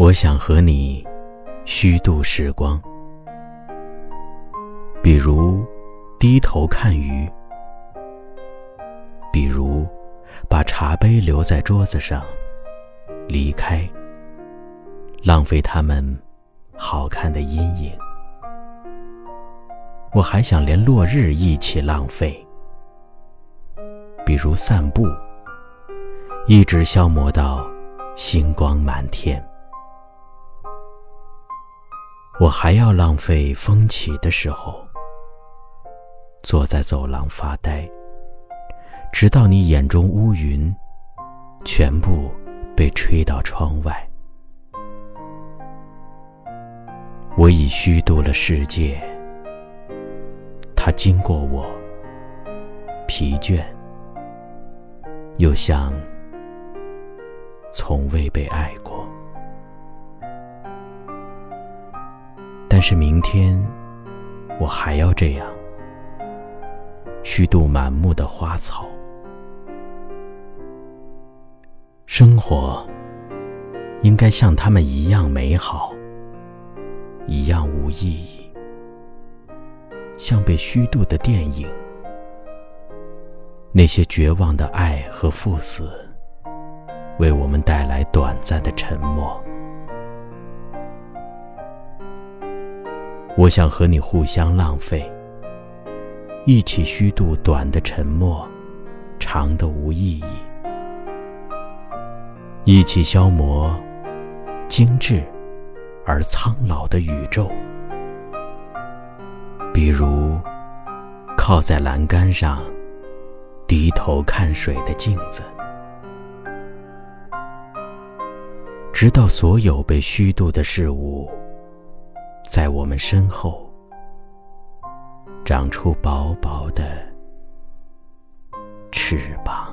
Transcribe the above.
我想和你虚度时光，比如低头看鱼，比如把茶杯留在桌子上，离开，浪费它们好看的阴影。我还想连落日一起浪费，比如散步，一直消磨到星光满天。我还要浪费风起的时候，坐在走廊发呆，直到你眼中乌云全部被吹到窗外。我已虚度了世界，它经过我，疲倦，又像从未被爱过。但是明天，我还要这样虚度满目的花草。生活应该像他们一样美好，一样无意义，像被虚度的电影。那些绝望的爱和赴死，为我们带来短暂的沉默。我想和你互相浪费，一起虚度短的沉默，长的无意义，一起消磨精致而苍老的宇宙。比如，靠在栏杆上，低头看水的镜子，直到所有被虚度的事物。在我们身后长出薄薄的翅膀。